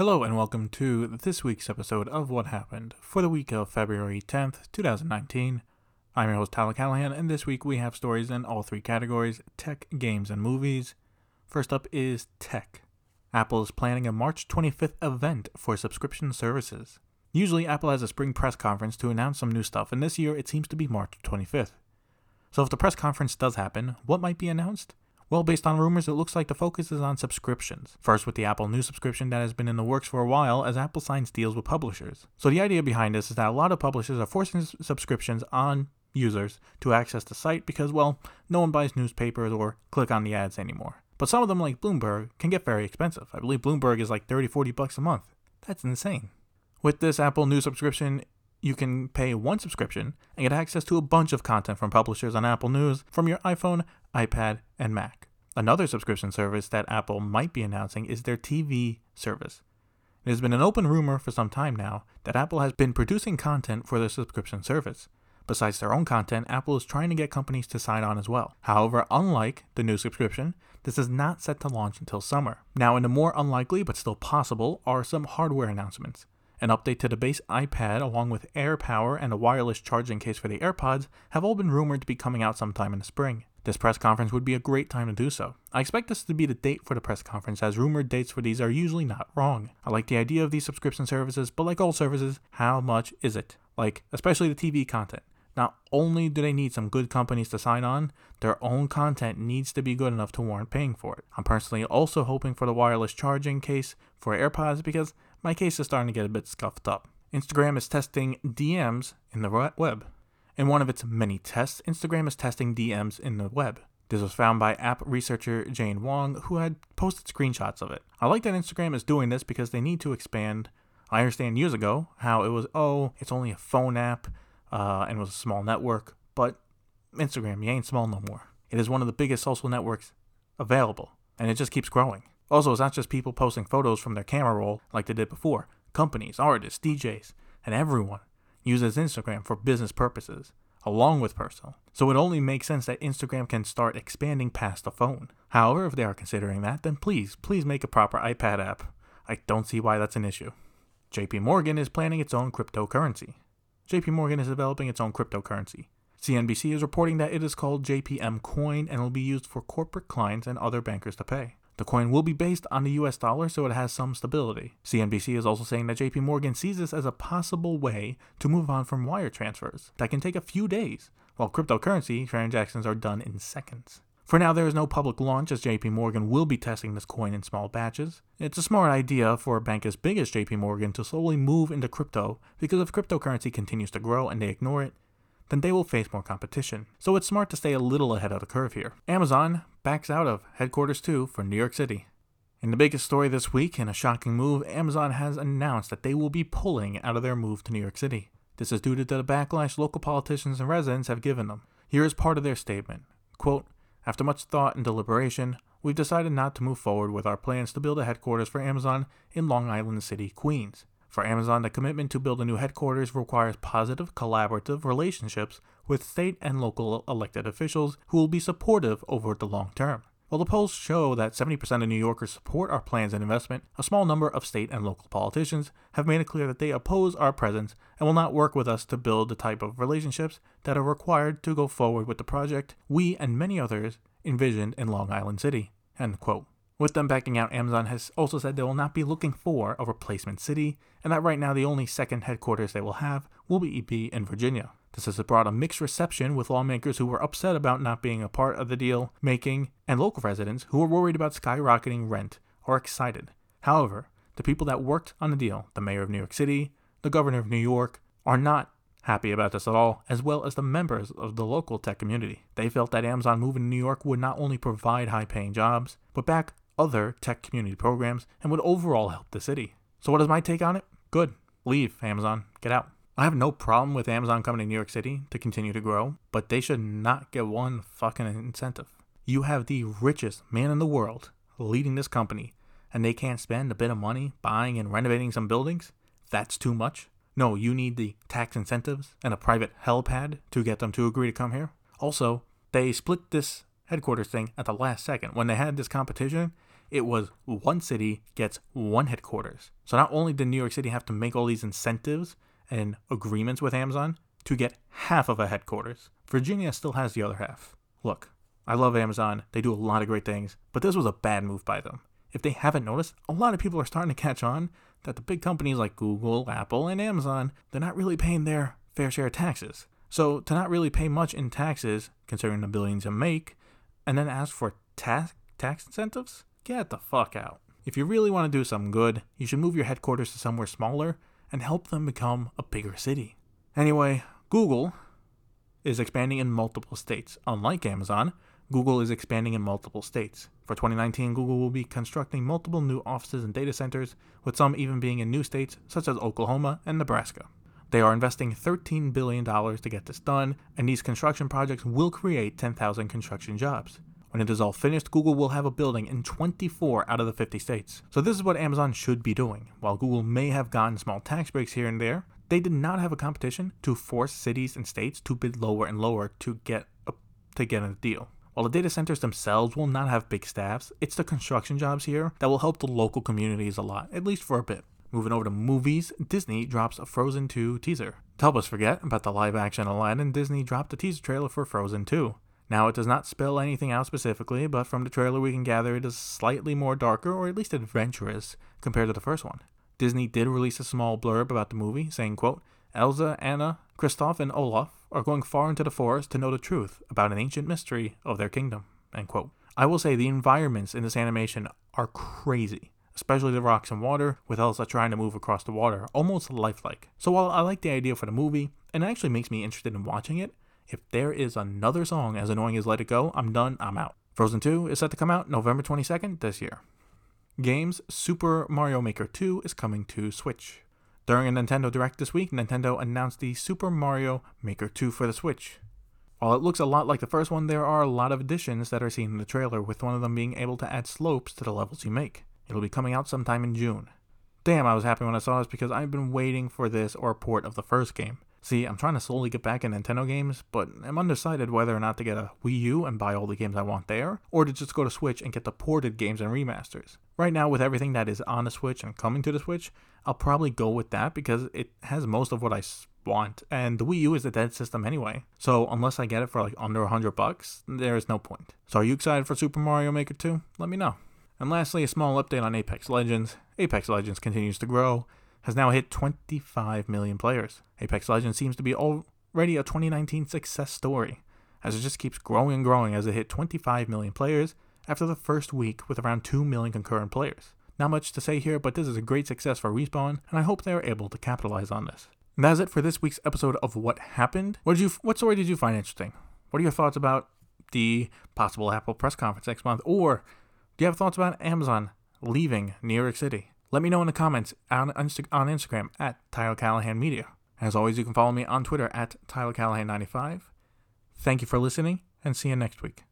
Hello and welcome to this week's episode of What Happened for the week of February 10th, 2019. I'm your host Tyler Callahan, and this week we have stories in all three categories tech, games, and movies. First up is tech. Apple is planning a March 25th event for subscription services. Usually, Apple has a spring press conference to announce some new stuff, and this year it seems to be March 25th. So, if the press conference does happen, what might be announced? Well, based on rumors, it looks like the focus is on subscriptions. First, with the Apple News subscription that has been in the works for a while as Apple signs deals with publishers. So, the idea behind this is that a lot of publishers are forcing subscriptions on users to access the site because, well, no one buys newspapers or click on the ads anymore. But some of them, like Bloomberg, can get very expensive. I believe Bloomberg is like 30, 40 bucks a month. That's insane. With this Apple News subscription, you can pay one subscription and get access to a bunch of content from publishers on Apple News from your iPhone, iPad, and Mac. Another subscription service that Apple might be announcing is their TV service. It has been an open rumor for some time now that Apple has been producing content for their subscription service. Besides their own content, Apple is trying to get companies to sign on as well. However, unlike the new subscription, this is not set to launch until summer. Now, in the more unlikely but still possible are some hardware announcements. An update to the base iPad, along with AirPower and a wireless charging case for the AirPods, have all been rumored to be coming out sometime in the spring. This press conference would be a great time to do so. I expect this to be the date for the press conference, as rumored dates for these are usually not wrong. I like the idea of these subscription services, but like all services, how much is it? Like, especially the TV content. Not only do they need some good companies to sign on, their own content needs to be good enough to warrant paying for it. I'm personally also hoping for the wireless charging case for AirPods because my case is starting to get a bit scuffed up. Instagram is testing DMs in the web. In one of its many tests, Instagram is testing DMs in the web. This was found by app researcher Jane Wong, who had posted screenshots of it. I like that Instagram is doing this because they need to expand. I understand years ago how it was, oh, it's only a phone app uh, and was a small network, but Instagram, you ain't small no more. It is one of the biggest social networks available, and it just keeps growing. Also, it's not just people posting photos from their camera roll like they did before. Companies, artists, DJs, and everyone uses Instagram for business purposes, along with personal. So it only makes sense that Instagram can start expanding past the phone. However, if they are considering that, then please, please make a proper iPad app. I don't see why that's an issue. JP Morgan is planning its own cryptocurrency. JP Morgan is developing its own cryptocurrency. CNBC is reporting that it is called JPM Coin and will be used for corporate clients and other bankers to pay. The coin will be based on the US dollar, so it has some stability. CNBC is also saying that JP Morgan sees this as a possible way to move on from wire transfers that can take a few days, while cryptocurrency transactions are done in seconds. For now, there is no public launch as JP Morgan will be testing this coin in small batches. It's a smart idea for a bank as big as JP Morgan to slowly move into crypto because if cryptocurrency continues to grow and they ignore it, then they will face more competition. So it's smart to stay a little ahead of the curve here. Amazon backs out of Headquarters 2 for New York City. In the biggest story this week, in a shocking move, Amazon has announced that they will be pulling out of their move to New York City. This is due to the backlash local politicians and residents have given them. Here is part of their statement. Quote, After much thought and deliberation, we've decided not to move forward with our plans to build a headquarters for Amazon in Long Island City, Queens. For Amazon, the commitment to build a new headquarters requires positive, collaborative relationships with state and local elected officials who will be supportive over the long term. While the polls show that 70% of New Yorkers support our plans and investment, a small number of state and local politicians have made it clear that they oppose our presence and will not work with us to build the type of relationships that are required to go forward with the project we and many others envisioned in Long Island City. End quote. With them backing out, Amazon has also said they will not be looking for a replacement city, and that right now the only second headquarters they will have will be EP in Virginia. This has brought a mixed reception with lawmakers who were upset about not being a part of the deal making, and local residents who were worried about skyrocketing rent are excited. However, the people that worked on the deal, the mayor of New York City, the governor of New York, are not happy about this at all, as well as the members of the local tech community. They felt that Amazon moving to New York would not only provide high paying jobs, but back other tech community programs and would overall help the city. So, what is my take on it? Good. Leave, Amazon. Get out. I have no problem with Amazon coming to New York City to continue to grow, but they should not get one fucking incentive. You have the richest man in the world leading this company, and they can't spend a bit of money buying and renovating some buildings? That's too much? No, you need the tax incentives and a private helipad to get them to agree to come here. Also, they split this headquarters thing at the last second. When they had this competition, it was one city gets one headquarters. So not only did New York City have to make all these incentives and agreements with Amazon to get half of a headquarters, Virginia still has the other half. Look, I love Amazon. They do a lot of great things, but this was a bad move by them. If they haven't noticed, a lot of people are starting to catch on that the big companies like Google, Apple, and Amazon, they're not really paying their fair share of taxes. So to not really pay much in taxes, considering the billions you make, and then ask for tax tax incentives, get the fuck out. If you really want to do something good, you should move your headquarters to somewhere smaller and help them become a bigger city. Anyway, Google is expanding in multiple states. Unlike Amazon, Google is expanding in multiple states. For 2019, Google will be constructing multiple new offices and data centers, with some even being in new states such as Oklahoma and Nebraska. They are investing $13 billion to get this done, and these construction projects will create 10,000 construction jobs. When it is all finished, Google will have a building in 24 out of the 50 states. So, this is what Amazon should be doing. While Google may have gotten small tax breaks here and there, they did not have a competition to force cities and states to bid lower and lower to get a, to get a deal. While the data centers themselves will not have big staffs, it's the construction jobs here that will help the local communities a lot, at least for a bit. Moving over to movies, Disney drops a Frozen 2 teaser. To help us forget about the live action Aladdin, Disney dropped a teaser trailer for Frozen 2. Now, it does not spell anything out specifically, but from the trailer we can gather it is slightly more darker, or at least adventurous, compared to the first one. Disney did release a small blurb about the movie, saying, quote, Elsa, Anna, Kristoff, and Olaf are going far into the forest to know the truth about an ancient mystery of their kingdom. End quote. I will say the environments in this animation are crazy, especially the rocks and water, with Elsa trying to move across the water, almost lifelike. So while I like the idea for the movie, and it actually makes me interested in watching it, if there is another song as annoying as Let It Go, I'm done, I'm out. Frozen 2 is set to come out November 22nd this year. Games Super Mario Maker 2 is coming to Switch. During a Nintendo Direct this week, Nintendo announced the Super Mario Maker 2 for the Switch. While it looks a lot like the first one, there are a lot of additions that are seen in the trailer, with one of them being able to add slopes to the levels you make. It'll be coming out sometime in June. Damn, I was happy when I saw this because I've been waiting for this or a port of the first game. See, I'm trying to slowly get back in Nintendo games, but I'm undecided whether or not to get a Wii U and buy all the games I want there, or to just go to Switch and get the ported games and remasters. Right now, with everything that is on the Switch and coming to the Switch, I'll probably go with that because it has most of what I want, and the Wii U is a dead system anyway. So unless I get it for like under 100 bucks, there is no point. So are you excited for Super Mario Maker 2? Let me know. And lastly, a small update on Apex Legends. Apex Legends continues to grow has now hit 25 million players. Apex Legends seems to be already a 2019 success story, as it just keeps growing and growing as it hit 25 million players after the first week with around 2 million concurrent players. Not much to say here, but this is a great success for Respawn, and I hope they are able to capitalize on this. And that's it for this week's episode of What Happened. What did you what story did you find interesting? What are your thoughts about the possible Apple press conference next month? Or do you have thoughts about Amazon leaving New York City? Let me know in the comments on, on Instagram at Tyler Callahan Media. As always, you can follow me on Twitter at Tyler Callahan 95. Thank you for listening, and see you next week.